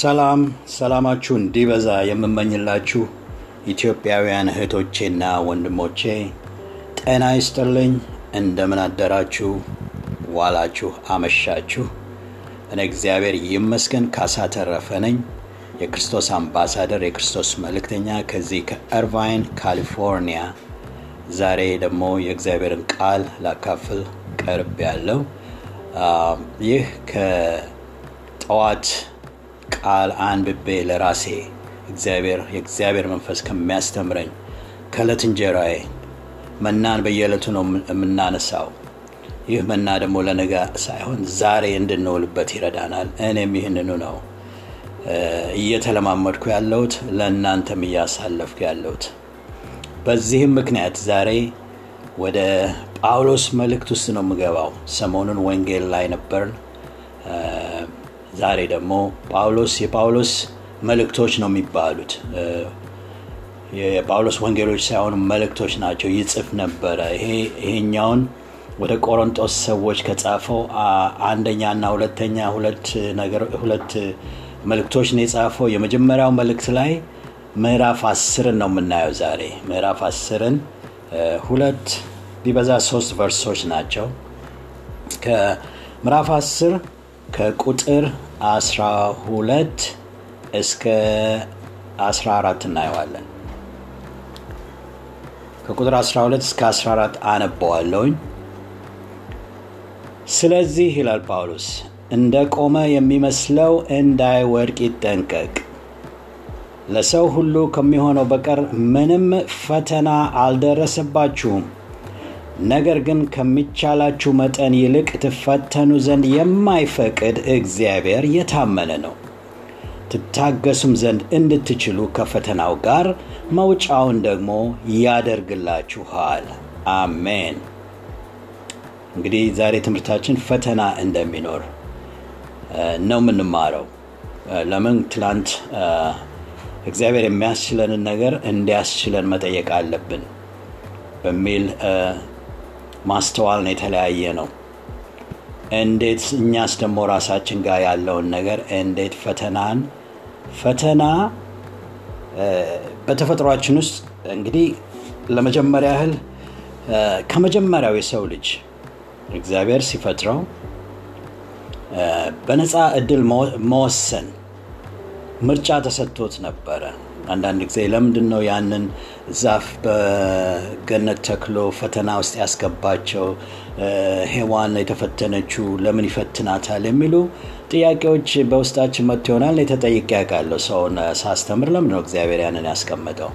ሰላም ሰላማችሁ እንዲበዛ የምመኝላችሁ ኢትዮጵያውያን እህቶቼና ወንድሞቼ ጤና ይስጥልኝ። እንደምን አደራችሁ፣ ዋላችሁ፣ አመሻችሁ። እኔ እግዚአብሔር ይመስገን ካሳ ተረፈ ነኝ፣ የክርስቶስ አምባሳደር፣ የክርስቶስ መልእክተኛ ከዚህ ከእርቫይን ካሊፎርኒያ። ዛሬ ደግሞ የእግዚአብሔርን ቃል ላካፍል ቀርብ ያለው ይህ ከጠዋት ቃል አንብቤ ለራሴ እግዚአብሔር የእግዚአብሔር መንፈስ ከሚያስተምረኝ ከእለት እንጀራዬ መናን በየዕለቱ ነው የምናነሳው። ይህ መና ደግሞ ለነገ ሳይሆን ዛሬ እንድንውልበት ይረዳናል። እኔም ይህንኑ ነው እየተለማመድኩ ያለሁት ለእናንተም እያሳለፍኩ ያለሁት። በዚህም ምክንያት ዛሬ ወደ ጳውሎስ መልእክት ውስጥ ነው የምገባው። ሰሞኑን ወንጌል ላይ ነበርን። ዛሬ ደግሞ ጳውሎስ የጳውሎስ መልእክቶች ነው የሚባሉት። የጳውሎስ ወንጌሎች ሳይሆኑ መልእክቶች ናቸው። ይጽፍ ነበረ። ይሄኛውን ወደ ቆሮንጦስ ሰዎች ከጻፈው አንደኛና ሁለተኛ ሁለት መልእክቶች ነው የጻፈው። የመጀመሪያው መልእክት ላይ ምዕራፍ አስርን ነው የምናየው ዛሬ። ምዕራፍ አስርን ሁለት ቢበዛ ሶስት ቨርሶች ናቸው። ከምዕራፍ አስር ከቁጥር 12 እስከ 14 እናየዋለን። ከቁጥር 12 እስከ 14 አነበዋለሁኝ። ስለዚህ ይላል ጳውሎስ እንደ ቆመ የሚመስለው እንዳይወድቅ ይጠንቀቅ። ለሰው ሁሉ ከሚሆነው በቀር ምንም ፈተና አልደረሰባችሁም። ነገር ግን ከሚቻላችሁ መጠን ይልቅ ትፈተኑ ዘንድ የማይፈቅድ እግዚአብሔር የታመነ ነው። ትታገሱም ዘንድ እንድትችሉ ከፈተናው ጋር መውጫውን ደግሞ ያደርግላችኋል። አሜን። እንግዲህ ዛሬ ትምህርታችን ፈተና እንደሚኖር ነው የምንማረው። ለምን ትላንት እግዚአብሔር የሚያስችለንን ነገር እንዲያስችለን መጠየቅ አለብን በሚል ማስተዋል ነው የተለያየ ነው። እንዴት እኛስ ደግሞ ራሳችን ጋር ያለውን ነገር እንዴት ፈተናን ፈተና በተፈጥሯችን ውስጥ እንግዲህ ለመጀመሪያ ያህል ከመጀመሪያው የሰው ልጅ እግዚአብሔር ሲፈጥረው በነፃ እድል መወሰን ምርጫ ተሰጥቶት ነበረ። አንዳንድ ጊዜ ለምንድን ነው ያንን ዛፍ በገነት ተክሎ ፈተና ውስጥ ያስገባቸው? ሔዋን የተፈተነችው ለምን ይፈትናታል? የሚሉ ጥያቄዎች በውስጣችን መጥቶ ይሆናል። የተጠይቄ ያውቃለሁ። ሰውን ሳስተምር ለምንድን ነው እግዚአብሔር ያንን ያስቀመጠው?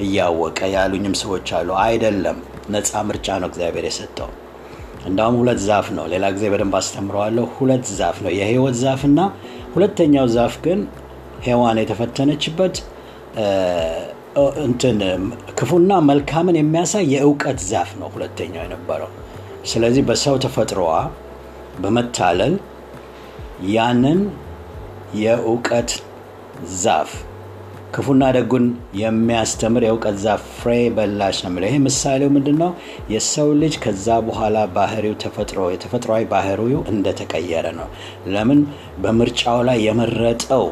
እያወቀ ያሉኝም ሰዎች አሉ። አይደለም፣ ነፃ ምርጫ ነው እግዚአብሔር የሰጠው። እንዳውም ሁለት ዛፍ ነው። ሌላ ጊዜ በደንብ አስተምረዋለሁ። ሁለት ዛፍ ነው፣ የህይወት ዛፍና ሁለተኛው ዛፍ ግን ሔዋን የተፈተነችበት እንትን ክፉና መልካምን የሚያሳይ የእውቀት ዛፍ ነው ሁለተኛው የነበረው። ስለዚህ በሰው ተፈጥሮዋ በመታለል ያንን የእውቀት ዛፍ ክፉና ደጉን የሚያስተምር የእውቀት ዛፍ ፍሬ በላች ነው የሚለው። ይሄ ምሳሌው ምንድን ነው? የሰው ልጅ ከዛ በኋላ ባህሪው ተፈጥሮ የተፈጥሯዊ ባህሪው እንደተቀየረ ነው። ለምን በምርጫው ላይ የመረጠው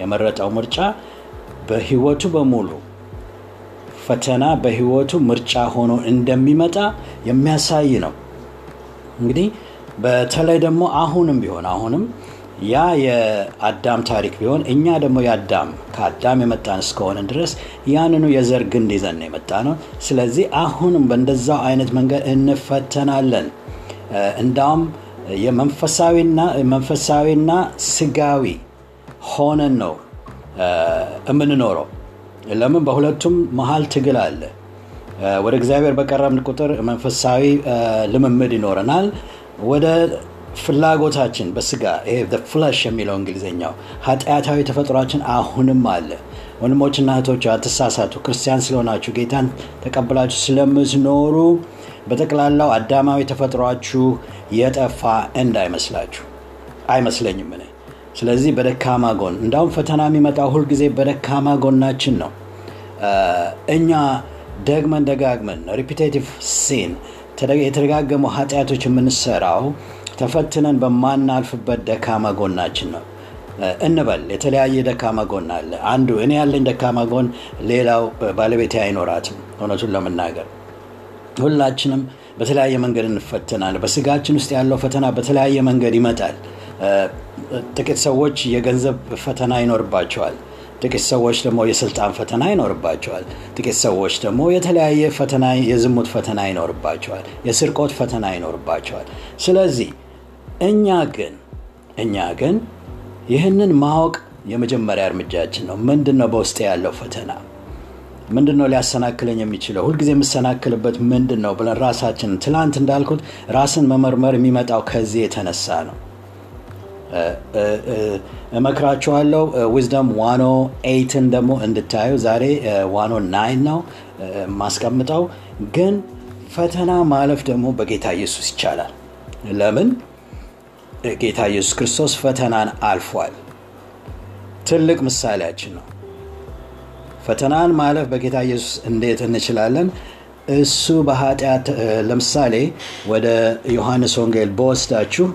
የመረጠው ምርጫ በህይወቱ በሙሉ ፈተና በህይወቱ ምርጫ ሆኖ እንደሚመጣ የሚያሳይ ነው። እንግዲህ በተለይ ደግሞ አሁንም ቢሆን አሁንም ያ የአዳም ታሪክ ቢሆን እኛ ደግሞ የአዳም ከአዳም የመጣን እስከሆነ ድረስ ያንኑ የዘር ግንድ ይዘን የመጣ ነው። ስለዚህ አሁንም በእንደዛው አይነት መንገድ እንፈተናለን። እንዳውም የመንፈሳዊና መንፈሳዊና ስጋዊ ሆነን ነው የምንኖረው። ለምን? በሁለቱም መሀል ትግል አለ። ወደ እግዚአብሔር በቀረብን ቁጥር መንፈሳዊ ልምምድ ይኖረናል። ወደ ፍላጎታችን በስጋ ይሄ ፍለሽ የሚለው እንግሊዝኛው ኃጢአታዊ ተፈጥሯችን አሁንም አለ። ወንድሞችና እህቶች አትሳሳቱ። ክርስቲያን ስለሆናችሁ ጌታን ተቀብላችሁ ስለምትኖሩ በጠቅላላው አዳማዊ ተፈጥሯችሁ የጠፋ እንዳይመስላችሁ አይመስለኝም እኔ ስለዚህ በደካማ ጎን እንዳውም ፈተና የሚመጣው ሁልጊዜ በደካማ ጎናችን ነው። እኛ ደግመን ደጋግመን repetitive sin የተደጋገሙ ኃጢአቶች የምንሰራው ተፈትነን በማናልፍበት ደካማ ጎናችን ነው። እንበል የተለያየ ደካማ ጎን አለ። አንዱ እኔ ያለኝ ደካማ ጎን ሌላው ባለቤቴ አይኖራትም። እውነቱን ለመናገር ሁላችንም በተለያየ መንገድ እንፈተናል። በስጋችን ውስጥ ያለው ፈተና በተለያየ መንገድ ይመጣል። ጥቂት ሰዎች የገንዘብ ፈተና ይኖርባቸዋል። ጥቂት ሰዎች ደግሞ የስልጣን ፈተና ይኖርባቸዋል። ጥቂት ሰዎች ደግሞ የተለያየ ፈተና፣ የዝሙት ፈተና ይኖርባቸዋል። የስርቆት ፈተና ይኖርባቸዋል። ስለዚህ እኛ ግን እኛ ግን ይህንን ማወቅ የመጀመሪያ እርምጃችን ነው። ምንድን ነው በውስጥ ያለው ፈተና? ምንድን ነው ሊያሰናክለኝ የሚችለው? ሁልጊዜ የምሰናክልበት ምንድን ነው ብለን ራሳችንን ትላንት እንዳልኩት ራስን መመርመር የሚመጣው ከዚህ የተነሳ ነው። እመክራችኋለሁ wisdom one o eight ን ደግሞ እንድታዩ ዛሬ one o nine ነው ማስቀምጠው። ግን ፈተና ማለፍ ደግሞ በጌታ ኢየሱስ ይቻላል። ለምን? ጌታ ኢየሱስ ክርስቶስ ፈተናን አልፏል። ትልቅ ምሳሌያችን ነው። ፈተናን ማለፍ በጌታ ኢየሱስ እንዴት እንችላለን? እሱ በኃጢአት ለምሳሌ ወደ ዮሐንስ ወንጌል በወስዳችሁ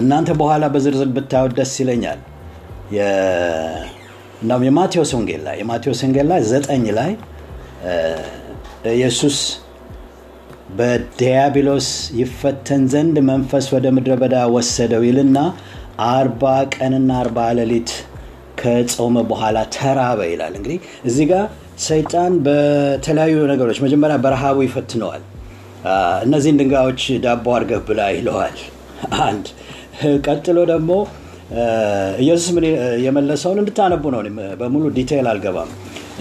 እናንተ በኋላ በዝርዝር ብታዩት ደስ ይለኛል። እናም የማቴዎስ ወንጌል ላይ የማቴዎስ ወንጌል ላይ ዘጠኝ ላይ ኢየሱስ በዲያብሎስ ይፈተን ዘንድ መንፈስ ወደ ምድረ በዳ ወሰደው ይልና አርባ ቀንና አርባ ሌሊት ከጾመ በኋላ ተራበ ይላል። እንግዲህ እዚህ ጋር ሰይጣን በተለያዩ ነገሮች መጀመሪያ በረሃቡ ይፈትነዋል። እነዚህን ድንጋዮች ዳቦ አድርገህ ብላ ይለዋል። አንድ ቀጥሎ ደግሞ ኢየሱስ ምን የመለሰውን እንድታነቡ ነው። በሙሉ detail አልገባም።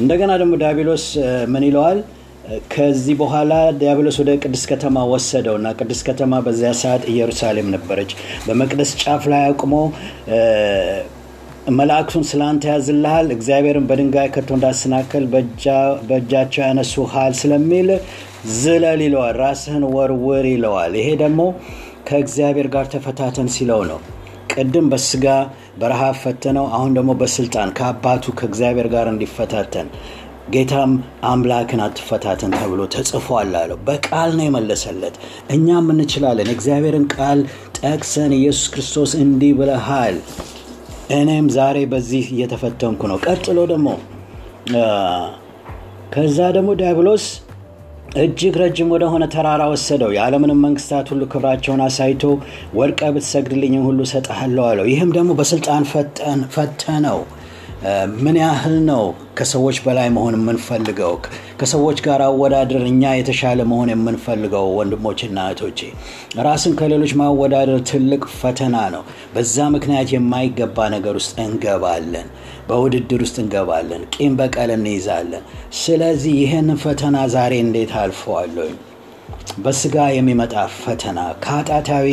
እንደገና ደግሞ ዲያብሎስ ምን ይለዋል? ከዚህ በኋላ ዲያብሎስ ወደ ቅድስት ከተማ ወሰደው እና ቅድስት ከተማ በዚያ ሰዓት ኢየሩሳሌም ነበረች። በመቅደስ ጫፍ ላይ አቁሞ መላእክቱን ስላንተ ያዝልሃል፣ እግዚአብሔርን በድንጋይ ከቶ እንዳሰናከል በእጃቸው ያነሱሃል ስለሚል ዝለል ይለዋል። ራስህን ወርውር ይለዋል። ይሄ ደግሞ ከእግዚአብሔር ጋር ተፈታተን ሲለው ነው። ቅድም በስጋ በረሃብ ፈተነው፣ አሁን ደግሞ በስልጣን ከአባቱ ከእግዚአብሔር ጋር እንዲፈታተን ጌታም አምላክን አትፈታተን ተብሎ ተጽፏል አለው። በቃል ነው የመለሰለት። እኛም እንችላለን። የእግዚአብሔርን ቃል ጠቅሰን ኢየሱስ ክርስቶስ እንዲህ ብለሃል፣ እኔም ዛሬ በዚህ እየተፈተንኩ ነው። ቀጥሎ ደግሞ ከዛ ደግሞ ዲያብሎስ እጅግ ረጅም ወደሆነ ተራራ ወሰደው። የዓለምንም መንግስታት ሁሉ ክብራቸውን አሳይቶ ወድቀ ብትሰግድልኝ ሁሉ እሰጥሃለሁ አለው። ይህም ደግሞ በስልጣን ፈተነው። ምን ያህል ነው ከሰዎች በላይ መሆን የምንፈልገው? ከሰዎች ጋር አወዳደር እኛ የተሻለ መሆን የምንፈልገው? ወንድሞችና እህቶቼ ራስን ከሌሎች ማወዳደር ትልቅ ፈተና ነው። በዛ ምክንያት የማይገባ ነገር ውስጥ እንገባለን። በውድድር ውስጥ እንገባለን። ቂም በቀል እንይዛለን። ስለዚህ ይህንን ፈተና ዛሬ እንዴት አልፈዋለሁ? በስጋ የሚመጣ ፈተና፣ ከኃጢአታዊ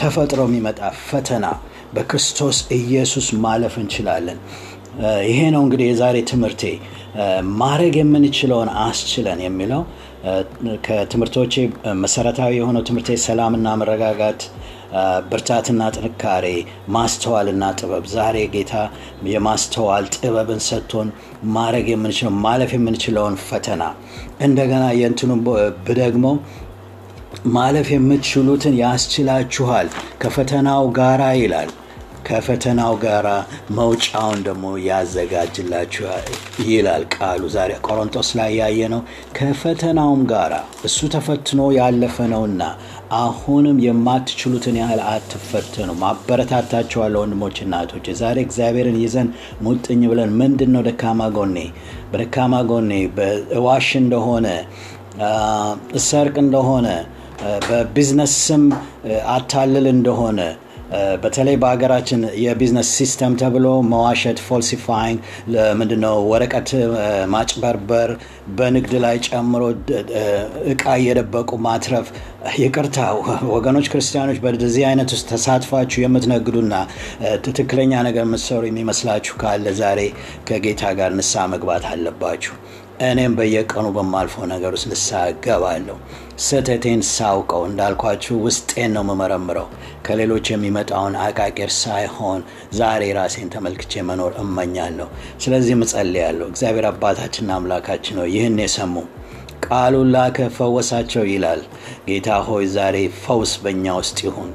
ተፈጥሮ የሚመጣ ፈተና በክርስቶስ ኢየሱስ ማለፍ እንችላለን። ይሄ ነው እንግዲህ የዛሬ ትምህርቴ። ማድረግ የምንችለውን አስችለን የሚለው ከትምህርቶቼ መሰረታዊ የሆነው ትምህርቴ ሰላምና መረጋጋት ብርታትና ጥንካሬ ማስተዋልና ጥበብ። ዛሬ ጌታ የማስተዋል ጥበብን ሰጥቶን ማድረግ የምንችለው ማለፍ የምንችለውን ፈተና። እንደገና የእንትኑ ብደግሞ ማለፍ የምትችሉትን ያስችላችኋል ከፈተናው ጋራ ይላል ከፈተናው ጋር መውጫውን ደግሞ ያዘጋጅላችሁ ይላል ቃሉ። ዛሬ ቆሮንቶስ ላይ ያየ ነው። ከፈተናውም ጋር እሱ ተፈትኖ ያለፈ ነውና አሁንም የማትችሉትን ያህል አትፈተኑ። አበረታታችኋለሁ ወንድሞችና እህቶች። ዛሬ እግዚአብሔርን ይዘን ሙጥኝ ብለን ምንድን ነው ደካማ ጎኔ፣ በደካማ ጎኔ ብዋሽ እንደሆነ እሰርቅ እንደሆነ በቢዝነስ ስም አታልል እንደሆነ በተለይ በሀገራችን የ business system ተብሎ መዋሸት፣ falsifying፣ ምንድነው ወረቀት ማጭበርበር፣ በንግድ ላይ ጨምሮ እቃ እየደበቁ ማትረፍ። ይቅርታ ወገኖች ክርስቲያኖች፣ በዚህ አይነት ውስጥ ተሳትፋችሁ የምትነግዱና ትክክለኛ ነገር የምትሰሩ የሚመስላችሁ ካለ ዛሬ ከጌታ ጋር ንስሐ መግባት አለባችሁ። እኔም በየቀኑ በማልፈው ነገር ውስጥ ልስሐ እገባለሁ። ስህተቴን ሳውቀው እንዳልኳችሁ ውስጤን ነው የምመረምረው። ከሌሎች የሚመጣውን አቃቂር ሳይሆን ዛሬ ራሴን ተመልክቼ መኖር እመኛለሁ። ስለዚህ እጸልያለሁ። እግዚአብሔር አባታችንና አምላካችን ነው ይህን የሰሙ ቃሉን ላከ ፈወሳቸው ይላል። ጌታ ሆይ ዛሬ ፈውስ በእኛ ውስጥ ይሁን።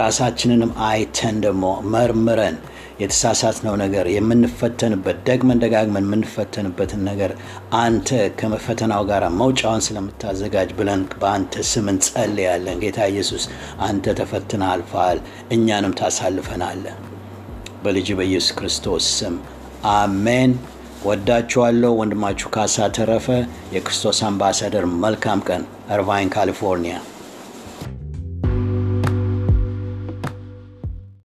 ራሳችንንም አይተን ደግሞ መርምረን የተሳሳትነው ነገር የምንፈተንበት ደግመን ደጋግመን የምንፈተንበትን ነገር አንተ ከፈተናው ጋር መውጫውን ስለምታዘጋጅ ብለን በአንተ ስም እንጸልያለን። ጌታ ኢየሱስ አንተ ተፈትነ አልፈሃል፣ እኛንም ታሳልፈናለህ። በልጅ በኢየሱስ ክርስቶስ ስም አሜን። ወዳችኋለሁ። ወንድማችሁ ካሳ ተረፈ፣ የክርስቶስ አምባሳደር። መልካም ቀን። እርቫይን ካሊፎርኒያ